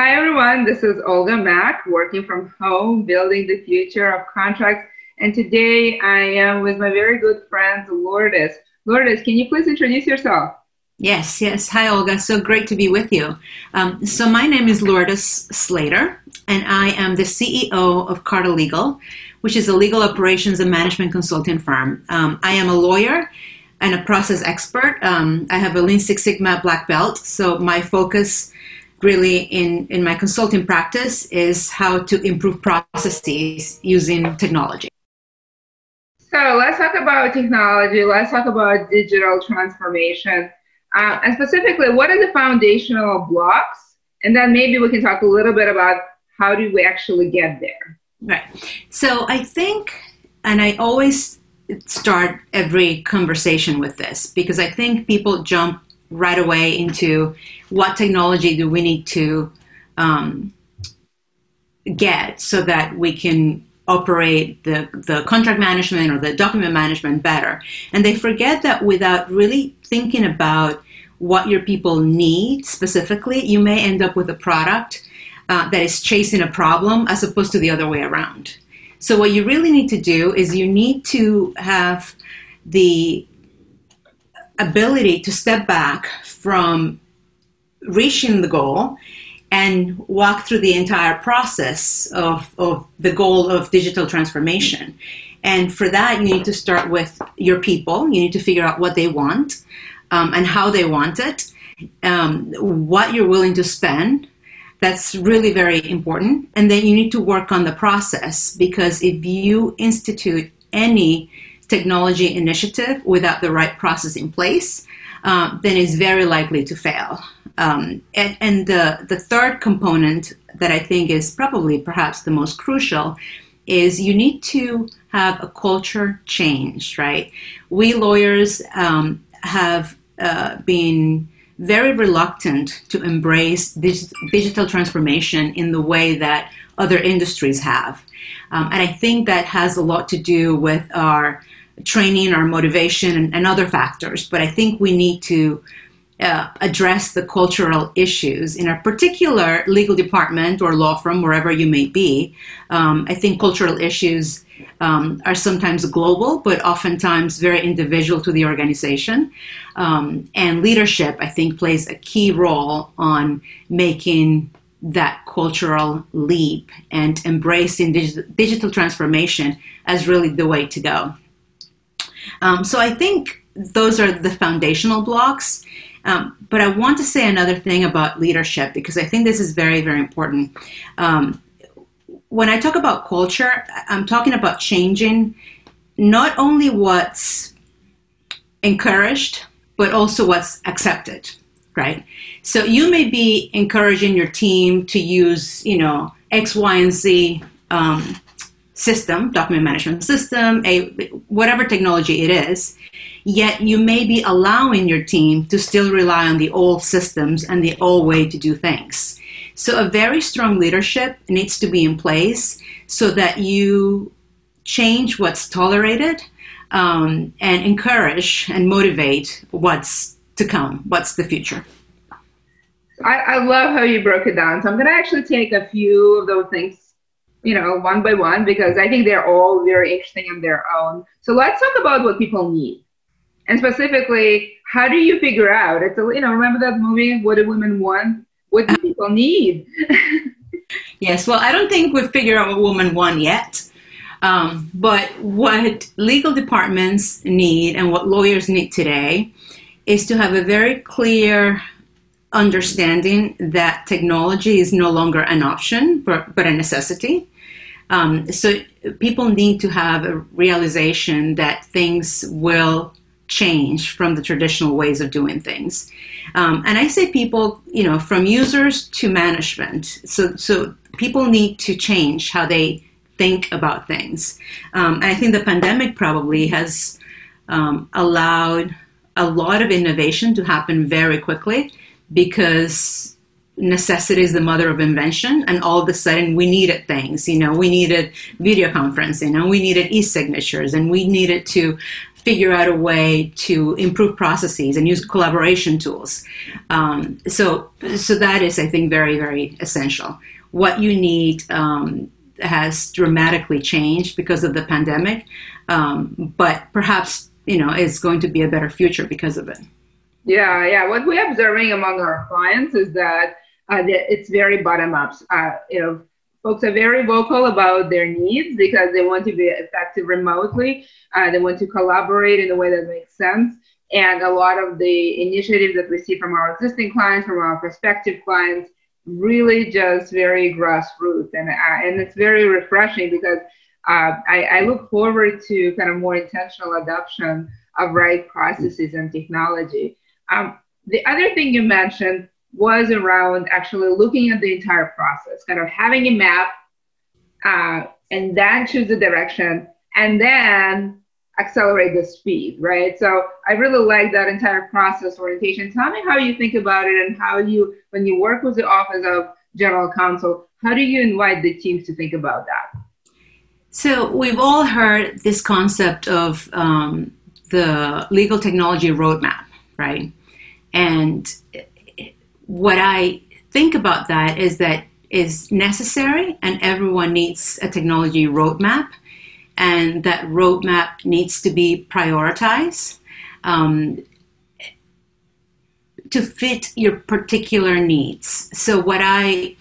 Hi, everyone. This is Olga Mack, working from home, building the future of contracts. And today I am with my very good friend, Lourdes. Lourdes, can you please introduce yourself? Yes, yes. Hi, Olga. So great to be with you. Um, so, my name is Lourdes Slater, and I am the CEO of Carta Legal, which is a legal operations and management consulting firm. Um, I am a lawyer and a process expert. Um, I have a Lean Six Sigma black belt, so my focus really in, in my consulting practice is how to improve processes using technology. So let's talk about technology. Let's talk about digital transformation. Uh, and specifically, what are the foundational blocks? And then maybe we can talk a little bit about how do we actually get there. Right. So I think, and I always start every conversation with this because I think people jump right away into what technology do we need to um, get so that we can operate the, the contract management or the document management better. And they forget that without really thinking about what your people need specifically, you may end up with a product uh, that is chasing a problem as opposed to the other way around. So, what you really need to do is you need to have the ability to step back from reaching the goal and walk through the entire process of, of the goal of digital transformation. And for that, you need to start with your people. You need to figure out what they want um, and how they want it, um, what you're willing to spend. That's really very important. And then you need to work on the process because if you institute any technology initiative without the right process in place, uh, then it's very likely to fail. Um, and, and the, the third component that I think is probably perhaps the most crucial is you need to have a culture change, right? We lawyers um, have uh, been very reluctant to embrace dig- digital transformation in the way that other industries have. Um, and I think that has a lot to do with our training, or motivation, and, and other factors. But I think we need to uh, address the cultural issues in a particular legal department or law firm, wherever you may be. Um, I think cultural issues um, are sometimes global, but oftentimes very individual to the organization. Um, and leadership, I think, plays a key role on making that cultural leap and embracing dig- digital transformation as really the way to go. Um, so I think those are the foundational blocks. Um, but I want to say another thing about leadership because I think this is very, very important. Um, when I talk about culture, I'm talking about changing not only what's encouraged, but also what's accepted, right? So you may be encouraging your team to use, you know, X, Y, and Z um, system, document management system, a whatever technology it is, yet you may be allowing your team to still rely on the old systems and the old way to do things. So a very strong leadership needs to be in place so that you change what's tolerated um, and encourage and motivate what's to come, what's the future. I, I love how you broke it down. So I'm going to actually take a few of those things you know, one by one because I think they're all very interesting on their own. So let's talk about what people need. And specifically, how do you figure out? It's a, you know, remember that movie, What Do Women Want? What do people need? yes, well, I don't think we've figured out what women want yet. Um, but what legal departments need and what lawyers need today is to have a very clear understanding that technology is no longer an option, but, but a necessity. Um, so people need to have a realization that things will change from the traditional ways of doing things. Um, and I say people, you know, from users to management. So, so people need to change how they think about things. Um, and I think the pandemic probably has um, allowed a lot of innovation to happen very quickly because necessity is the mother of invention and all of a sudden we needed things you know we needed video conferencing and we needed e-signatures and we needed to figure out a way to improve processes and use collaboration tools. Um, so, so that is, I think, very, very essential. What you need um, has dramatically changed because of the pandemic, um, but perhaps you know it's going to be a better future because of it. Yeah, yeah. What we're observing among our clients is that uh, it's very bottom up. Uh, you know, folks are very vocal about their needs because they want to be effective remotely. Uh, they want to collaborate in a way that makes sense. And a lot of the initiatives that we see from our existing clients, from our prospective clients, really just very grassroots. And, uh, and it's very refreshing because uh, I, I, look forward to kind of more intentional adoption of right processes and technology. Um, the other thing you mentioned was around actually looking at the entire process, kind of having a map uh, and then choose the direction and then accelerate the speed, right? So I really like that entire process orientation. Tell me how you think about it and how you, when you work with the Office of General Counsel, how do you invite the teams to think about that? So we've all heard this concept of um, the legal technology roadmap, right? And what I think about that is that is necessary and everyone needs a technology roadmap and that roadmap needs to be prioritized um, to fit your particular needs. So what I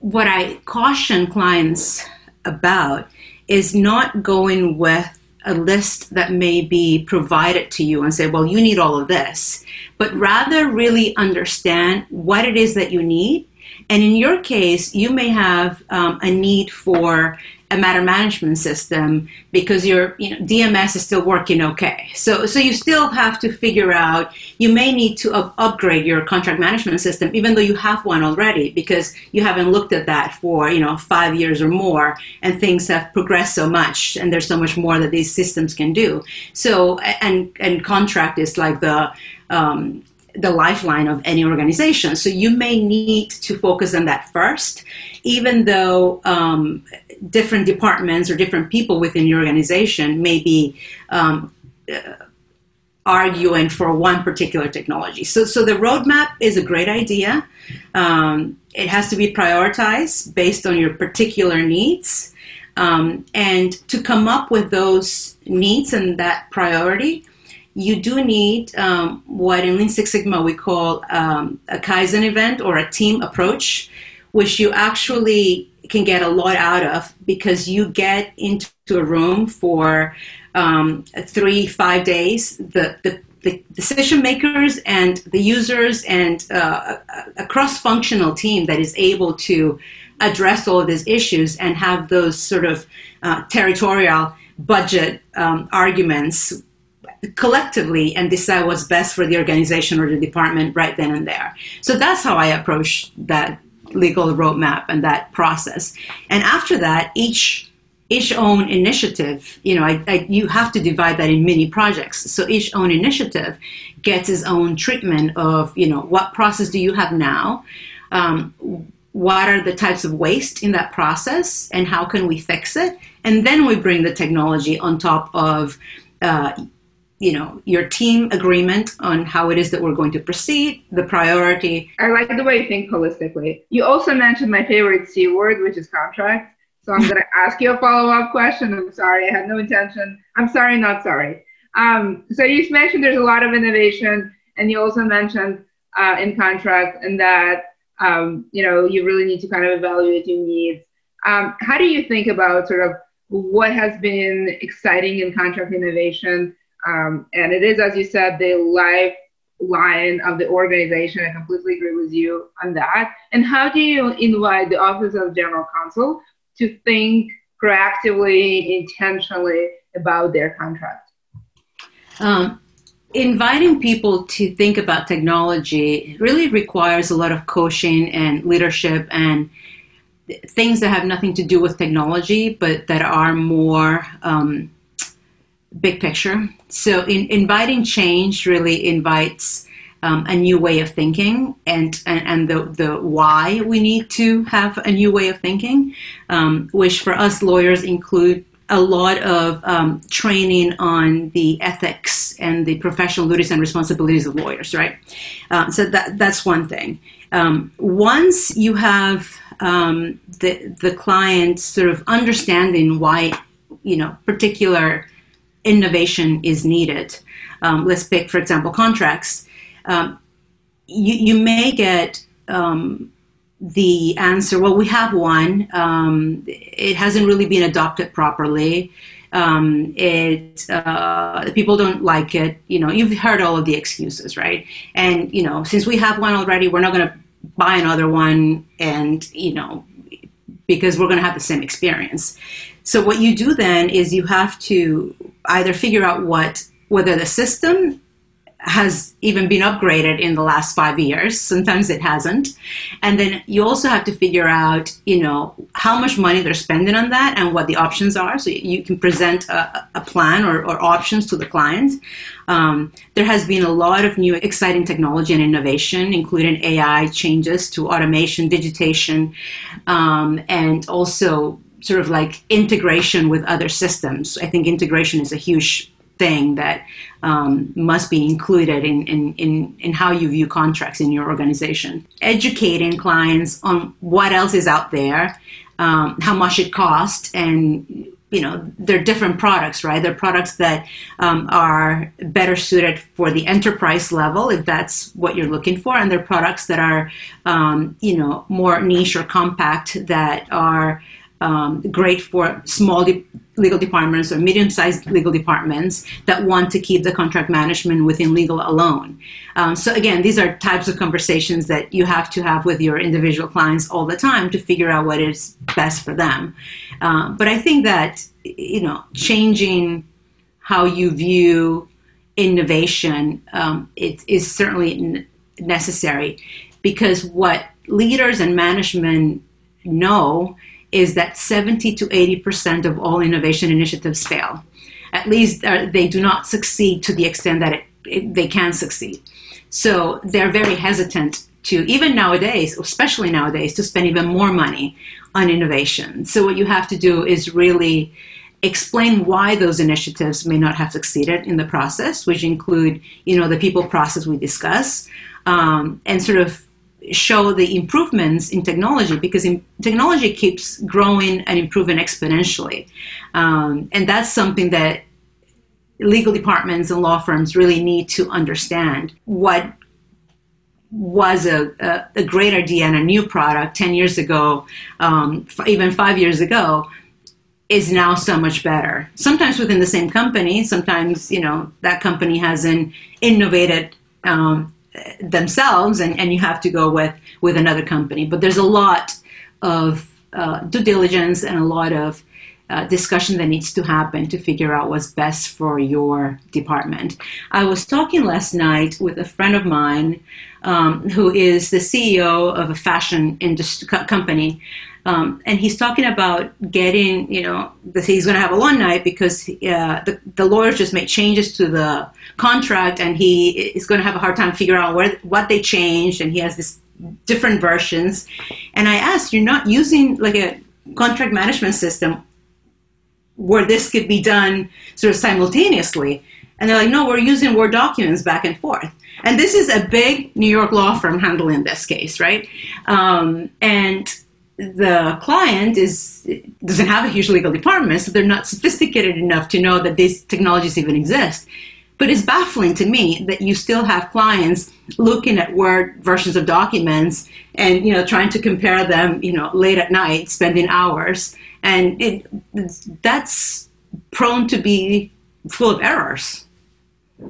what I caution clients about is not going with a list that may be provided to you and say, well, you need all of this, but rather really understand what it is that you need. And in your case, you may have um, a need for a matter management system because your you know, DMS is still working okay. So, so you still have to figure out, you may need to up- upgrade your contract management system, even though you have one already, because you haven't looked at that for, you know, five years or more, and things have progressed so much, and there's so much more that these systems can do. So, and, and contract is like the, um, the lifeline of any organization. So you may need to focus on that first, even though um, different departments or different people within your organization may be um, uh, arguing for one particular technology. So, so the roadmap is a great idea. Um, it has to be prioritized based on your particular needs. Um, and to come up with those needs and that priority, you do need um, what in Lean Six Sigma we call um, a Kaizen event or a team approach, which you actually can get a lot out of because you get into a room for um, three, five days. The, the, the, decision makers and the users and uh, a, a cross functional team that is able to address all of these issues and have those sort of uh, territorial budget um, arguments collectively and decide what's best for the organization or the department right then and there. So that's how I approach that legal roadmap and that process. And after that, each each own initiative, you know, I, I, you have to divide that in mini projects. So each own initiative gets its own treatment of, you know, what process do you have now? Um, what are the types of waste in that process and how can we fix it? And then we bring the technology on top of uh, you know your team agreement on how it is that we're going to proceed the priority. I like the way you think holistically. You also mentioned my favorite c word which is contract. So i'm going to ask you a follow-up question. I'm sorry i had no intention. I'm sorry not sorry. Um, so you mentioned there's a lot of innovation and you also mentioned uh, in contract and that um, you know you really need to kind of evaluate your needs. Um, how do you think about sort of what has been exciting in contract innovation um, and it is, as you said, the lifeline of the organization. I completely agree with you on that. And how do you invite the Office of General Counsel to think proactively, intentionally about their contract? Um, inviting people to think about technology really requires a lot of coaching and leadership and things that have nothing to do with technology, but that are more um, big picture. So, in, inviting change really invites um, a new way of thinking and, and, and, the, the why we need to have a new way of thinking, um, which for us lawyers include a lot of um, training on the ethics and the professional duties and responsibilities of lawyers, right? Uh, so that that's one thing. Um, once you have um, the the client sort of understanding why you know particular innovation is needed. Um, let's pick, for example, contracts. Um, you, you may get um, the answer, well, we have one. Um, it hasn't really been adopted properly. Um, it uh, people don't like it. You know, you've heard all of the excuses, right? And you know, since we have one already, we're not going to buy another one, and you know, because we're going to have the same experience. So what you do then is you have to either figure out what whether the system has even been upgraded in the last five years. Sometimes it hasn't. And then you also have to figure out, you know, how much money they're spending on that and what the options are. So you can present a, a plan or, or, options to the client. Um, there has been a lot of new exciting technology and innovation, including AI changes to automation, digitation, um, and also sort of like integration with other systems. I think integration is a huge thing that um, must be included in, in, in, in, how you view contracts in your organization. Educating clients on what else is out there, um, how much it costs, and you know they're different products, right? They're products that um, are better suited for the enterprise level, if that's what you're looking for, and they're products that are um, you know more niche or compact that are um, great for small de- legal departments or medium-sized legal departments that want to keep the contract management within legal alone. Um, so again, these are types of conversations that you have to have with your individual clients all the time to figure out what is best for them. Uh, but I think that you know, changing how you view innovation um, it is certainly n- necessary because what leaders and management know is that 70 to 80% of all innovation initiatives fail. At least uh, they do not succeed to the extent that it, it, they can succeed. So they're very hesitant to, even nowadays, especially nowadays, to spend even more money on innovation. So what you have to do is really explain why those initiatives may not have succeeded in the process, which include, you know, the people process we discuss, um, and sort of show the improvements in technology because in, technology keeps growing and improving exponentially. Um, and that's something that legal departments and law firms really need to understand what was a, a, a great idea and a new product 10 years ago, um, f- even five years ago, is now so much better. Sometimes within the same company, sometimes, you know, that company hasn't innovated um, themselves and, and you have to go with with another company but there's a lot of uh, due diligence and a lot of uh, discussion that needs to happen to figure out what's best for your department. I was talking last night with a friend of mine um, who is the CEO of a fashion industry company, um, and he's talking about getting, you know, the, he's going to have a long night because uh, the, the lawyers just made changes to the contract, and he is going to have a hard time figuring out where, what they changed, and he has this different versions. And I asked, you're not using like a contract management system where this could be done sort of simultaneously? And they're like, no, we're using Word documents back and forth. And this is a big New York law firm handling this case, right? Um, and the client is doesn't have a huge legal department, so they're not sophisticated enough to know that these technologies even exist. But it's baffling to me that you still have clients looking at Word versions of documents and you know trying to compare them, you know, late at night, spending hours, and it that's prone to be full of errors.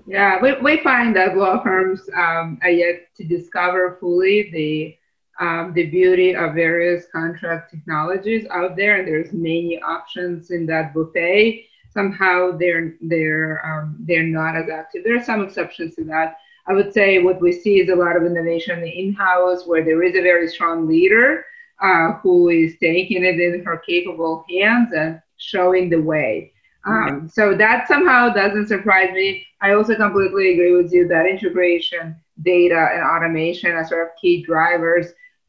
Yeah, we, we find that law firms um, are yet to discover fully the um, the beauty of various contract technologies out there, and there's many options in that buffet. Somehow they're they're um, they're not as active. There are some exceptions to that. I would say what we see is a lot of innovation in-house, where there is a very strong leader uh, who is taking it in her capable hands and showing the way. Um, so that somehow doesn't surprise me. I also completely agree with you that integration, data, and automation are sort of key drivers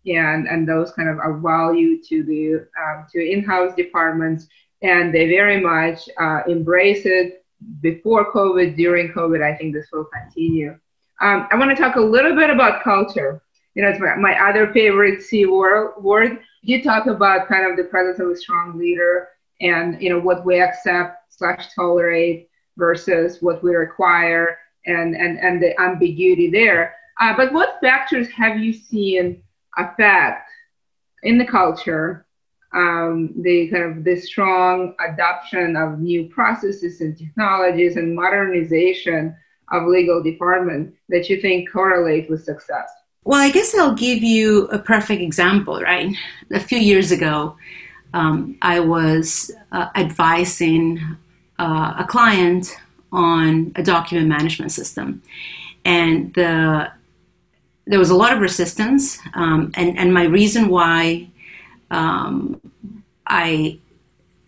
and and those kind of are value to the um, to in-house departments and they very much uh, embrace it before COVID, during COVID. I think this will continue. Um, I want to talk a little bit about culture. You know, it's my, my other favorite C word. You talk about kind of the presence of a strong leader and you know what we accept slash tolerate versus what we require and and and the ambiguity there. Uh, but what factors have you seen affect in the culture um, the kind of the strong adoption of new processes and technologies and modernization of legal department that you think correlate with success? Well, I guess I'll give you a perfect example, right? A few years ago, um, I was uh, advising uh, a client on a document management system, and the there was a lot of resistance, um, and and my reason why um, I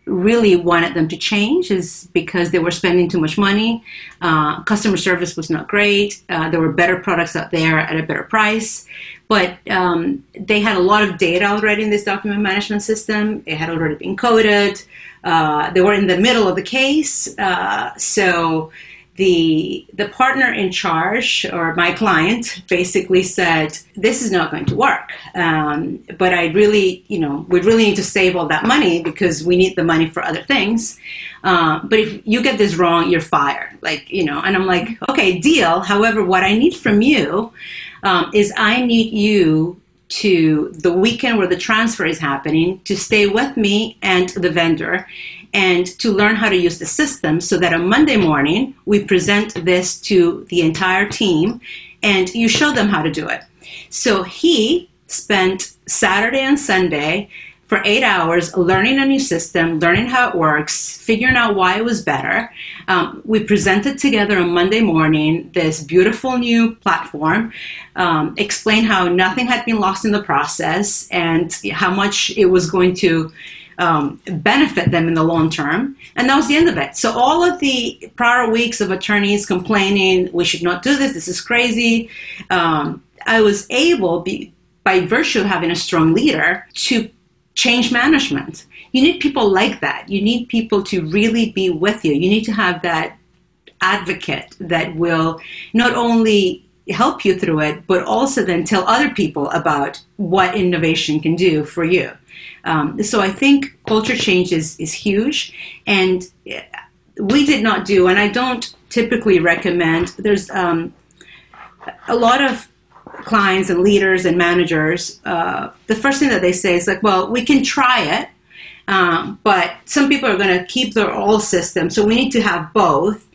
really wanted them to change is because they were spending too much money. Uh, customer service was not great. Uh, there were better products out there at a better price. But um, they had a lot of data already in this document management system. It had already been coded. Uh, they were in the middle of the case. Uh, so the the partner in charge or my client basically said this is not going to work. Um, but i really you know we really need to save all that money because we need the money for other things. Uh, but if you get this wrong you're fired. Like you know and i'm like okay deal. However what i need from you um, is i need you to the weekend where the transfer is happening to stay with me and the vendor and to learn how to use the system so that on Monday morning we present this to the entire team and you show them how to do it. So he spent Saturday and Sunday for eight hours learning a new system, learning how it works, figuring out why it was better. Um, we presented together on Monday morning this beautiful new platform, um, explained how nothing had been lost in the process and how much it was going to um, benefit them in the long term. And that was the end of it. So all of the prior weeks of attorneys complaining, we should not do this, this is crazy, um, I was able, be, by virtue of having a strong leader, to change management. You need people like that. You need people to really be with you. You need to have that advocate that will not only help you through it, but also then tell other people about what innovation can do for you. Um, so I think culture change is, is huge. And we did not do, and I don't typically recommend, there's um, a lot of clients and leaders and managers, uh, the first thing that they say is like, well, we can try it. Um, but some people are going to keep their old system, so we need to have both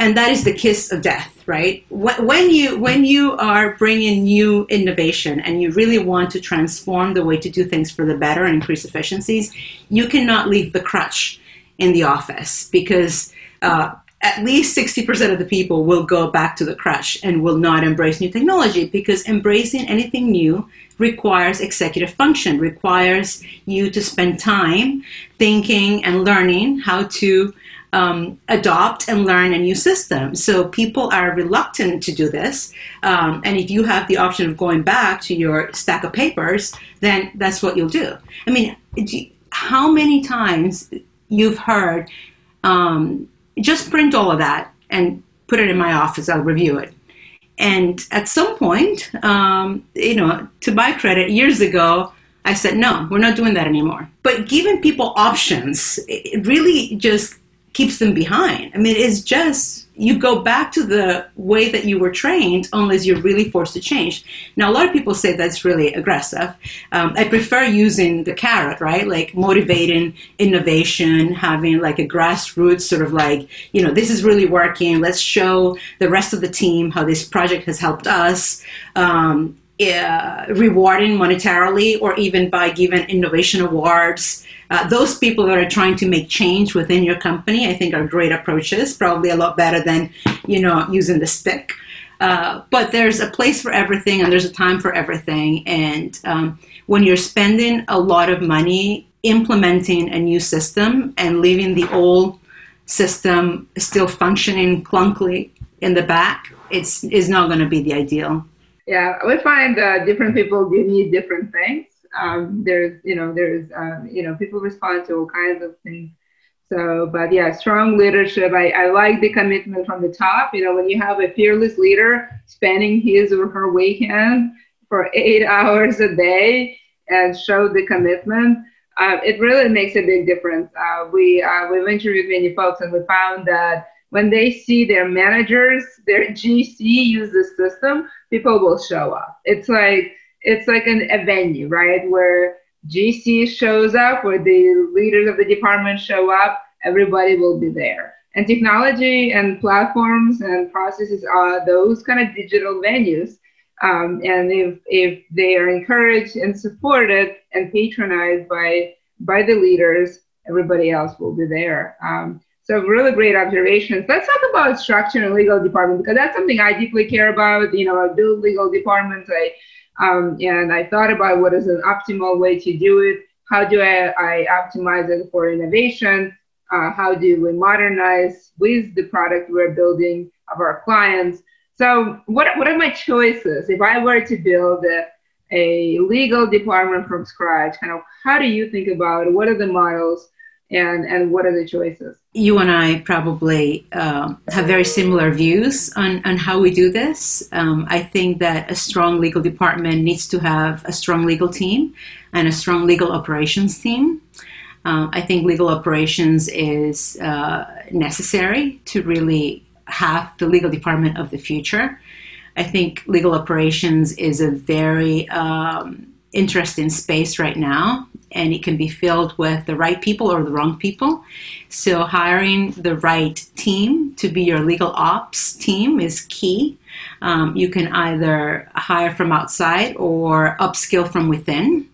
and that is the kiss of death right? When you when you are bringing new innovation and you really want to transform the way to do things for the better and increase efficiencies you cannot leave the crutch in the office because uh, at least 60% of the people will go back to the crutch and will not embrace new technology because embracing anything new requires executive function requires you to spend time thinking and learning how to um, adopt and learn a new system. So people are reluctant to do this. Um, and if you have the option of going back to your stack of papers, then that's what you'll do. I mean, how many times you've heard, um, just print all of that and put it in my office, I'll review it. And at some point, um, you know, to my credit, years ago, I said, no, we're not doing that anymore. But giving people options, it really just keeps them behind. I mean, it's just you go back to the way that you were trained unless you're really forced to change. Now, a lot of people say that's really aggressive. Um, I prefer using the carrot, right? Like motivating innovation, having like a grassroots sort of like, you know, this is really working. Let's show the rest of the team how this project has helped us. Um, uh, rewarding monetarily or even by giving innovation awards. Uh, those people that are trying to make change within your company, I think, are great approaches. Probably a lot better than you know using the stick. Uh, but there's a place for everything, and there's a time for everything. And um, when you're spending a lot of money implementing a new system and leaving the old system still functioning clunkily in the back, it's is not going to be the ideal yeah we find uh, different people need different things um, there's you know there's um, you know people respond to all kinds of things So, but yeah, strong leadership. I, I like the commitment from the top. You know, when you have a fearless leader spending his or her weekend for eight hours a day and show the commitment, uh, it really makes a big difference. Uh, we uh, we've interviewed many folks and we found that when they see their managers, their GC use the system, people will show up. It's like it's like an, a venue, right, where GC shows up, where the leaders of the department show up, everybody will be there. And technology and platforms and processes are those kind of digital venues. Um, and if, if they are encouraged and supported and patronized by, by the leaders, everybody else will be there. Um, so really great observations. Let's talk about structure and legal department because that's something I deeply care about. You know, I build legal departments. I um, and I thought about what is an optimal way to do it. How do I, I optimize it for innovation? Uh, how do we modernize with the product we're building of our clients? So, what, what are my choices if I were to build a, a legal department from scratch? Kind of, how do you think about it? What are the models? And and what are the choices? You and i probably uh, have very similar views on, on how we do this. Um, i think that a strong legal department needs to have a strong legal team and a strong legal operations team. Uh, i think legal operations is uh, necessary to really have the legal department of the future. I think legal operations is a very um, interesting space right now and it can be filled with the right people or the wrong people. So, hiring the right team to be your legal ops team is key. Um, you can either hire from outside or upskill from within.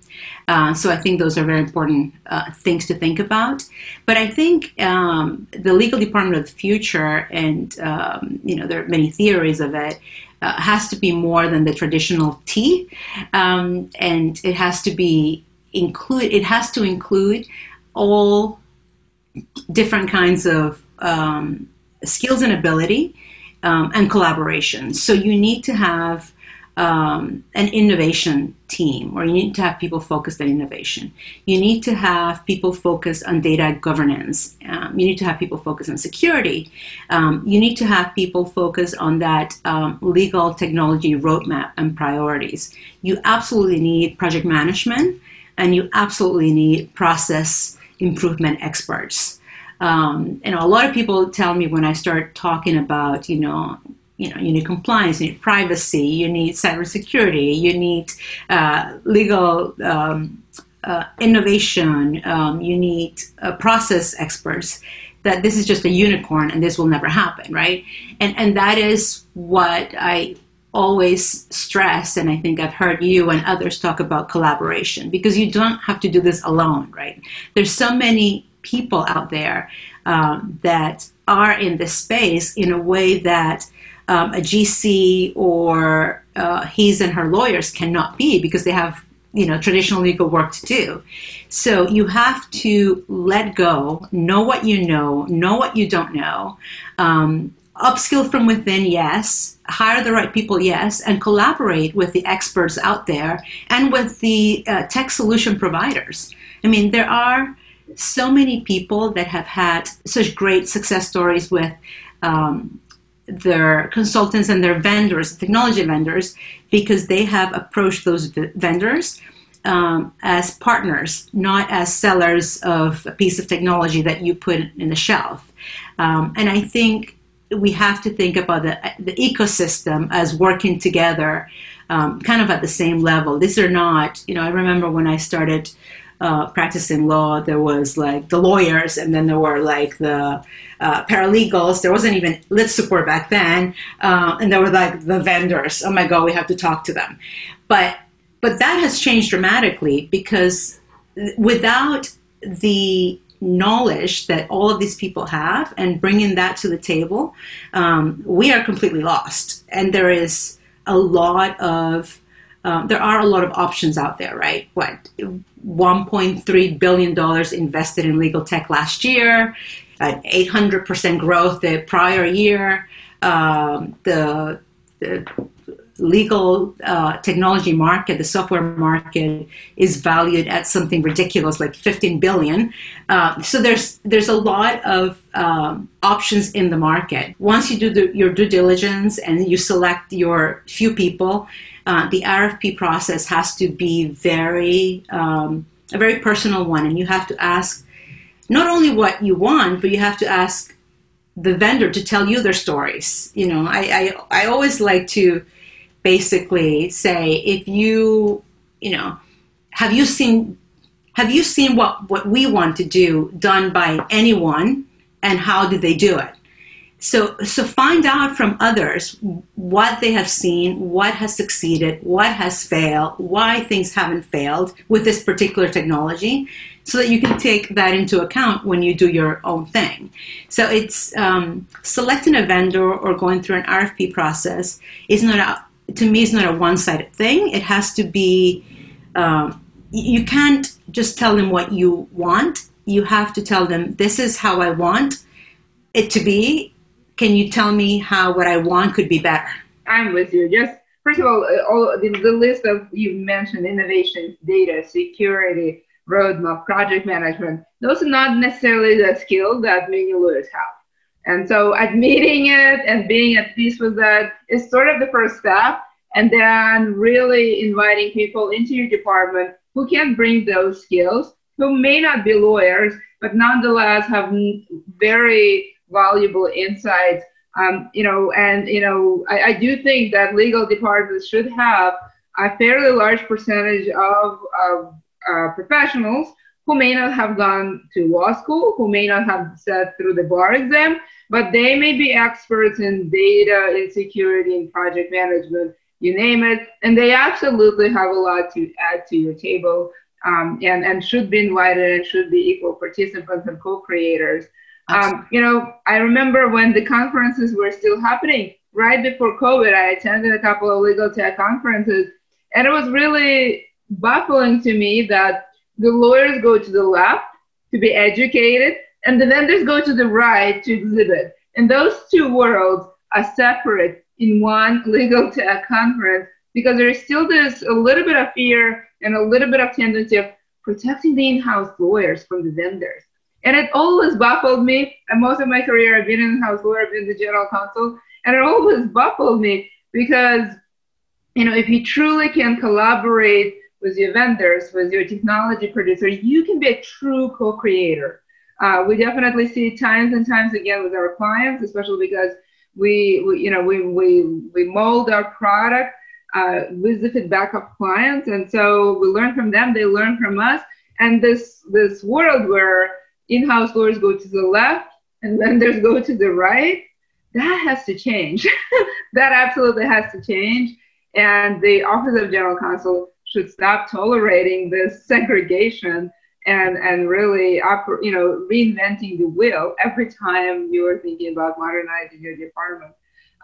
Uh, so I think those are very important uh, things to think about. But I think um, the legal department of the future, and um, you know, there are many theories of it, uh, has to be more than the traditional T, um, and it has to be include it has to include all different kinds of um, skills and ability um, and collaboration. So you need to have um, an innovation team, or you need to have people focused on innovation. You need to have people focused on data governance. Um, you need to have people focused on security. Um, you need to have people focused on that um, legal technology roadmap and priorities. You absolutely need project management and you absolutely need process improvement experts. Um, and a lot of people tell me when I start talking about, you know, you know, you need compliance, you need privacy, you need cybersecurity, you need uh, legal um, uh, innovation, um, you need uh, process experts. That this is just a unicorn and this will never happen, right? And and that is what I always stress, and I think I've heard you and others talk about collaboration because you don't have to do this alone, right? There's so many people out there um, that are in this space in a way that um, a GC or uh, his and her lawyers cannot be because they have you know traditional legal work to do so you have to let go know what you know know what you don't know um, upskill from within, yes. Hire the right people, yes. And collaborate with the experts out there and with the uh, tech solution providers. I mean, there are so many people that have had such great success stories with um, their consultants and their vendors, technology vendors, because they have approached those v- vendors. Um, as partners, not as sellers of a piece of technology that you put in the shelf. Um, and I think we have to think about the, the ecosystem as working together um, kind of at the same level. These are not, you know, I remember when I started uh, practicing law, there was like the lawyers, and then there were like the uh, paralegals. There wasn't even lit support back then, uh, and there were like the vendors. Oh my God, we have to talk to them. But but that has changed dramatically because without the knowledge that all of these people have and bringing that to the table, um, we are completely lost. And there is a lot of um, there are a lot of options out there, right? What 1.3 billion dollars invested in legal tech last year, at 800 percent growth the prior year. Um, the, the legal uh, technology market, the software market, is valued at something ridiculous like 15 billion. Uh, so there's there's a lot of um, options in the market. Once you do the, your due diligence and you select your few people, uh, the RFP process has to be very um, a very personal one, and you have to ask not only what you want, but you have to ask the vendor to tell you their stories. You know, I, I, I always like to basically say if you, you know, have you seen have you seen what, what we want to do done by anyone and how did they do it? So, so find out from others what they have seen, what has succeeded, what has failed, why things haven't failed with this particular technology, so that you can take that into account when you do your own thing. So it's um, selecting a vendor or going through an RFP process is not to me is not a one-sided thing. It has to be. Um, you can't just tell them what you want. You have to tell them this is how I want it to be. Can you tell me how what I want could be better? I'm with you. Just first of all, uh, all the, the list of you mentioned innovation, data, security, roadmap, project management, those are not necessarily the skills that many lawyers have. And so admitting it and being at peace with that is sort of the first step. And then really inviting people into your department who can bring those skills, who may not be lawyers, but nonetheless have very valuable insights. Um, you know, and you know, I, I do think that legal departments should have a fairly large percentage of, of uh, professionals who may not have gone to law school, who may not have sat through the bar exam, but they may be experts in data, in security, in project management, you name it. And they absolutely have a lot to add to your table um, and, and should be invited and should be equal participants and co-creators. Um, you know, I remember when the conferences were still happening, right before COVID, I attended a couple of legal tech conferences, and it was really baffling to me that the lawyers go to the left to be educated and the vendors go to the right to exhibit. And those two worlds are separate in one legal tech conference because there is still this a little bit of fear and a little bit of tendency of protecting the in-house lawyers from the vendors. And it always baffled me. And most of my career, I've been an in-house lawyer, I've been the general counsel, and it always baffled me because, you know, if you truly can collaborate with your vendors, with your technology producer, you can be a true co-creator. Uh, we definitely see times and times again with our clients, especially because we, we you know, we, we, we mold our product uh, with the feedback of clients. And so we learn from them, they learn from us. And this, this world where in-house lawyers go to the left and lenders go to the right, that has to change. that absolutely has to change. And the Office of General Counsel should stop tolerating this segregation and and really you know reinventing the wheel every time you're thinking about modernizing your department.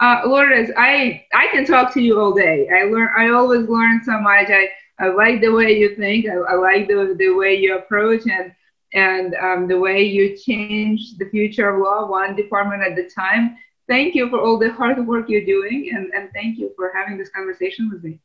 Uh, Lourdes, I I can talk to you all day. I learn I always learn so much. I, I like the way you think. I, I like the the way you approach and and um, the way you change the future of law one department at a time. Thank you for all the hard work you're doing, and, and thank you for having this conversation with me.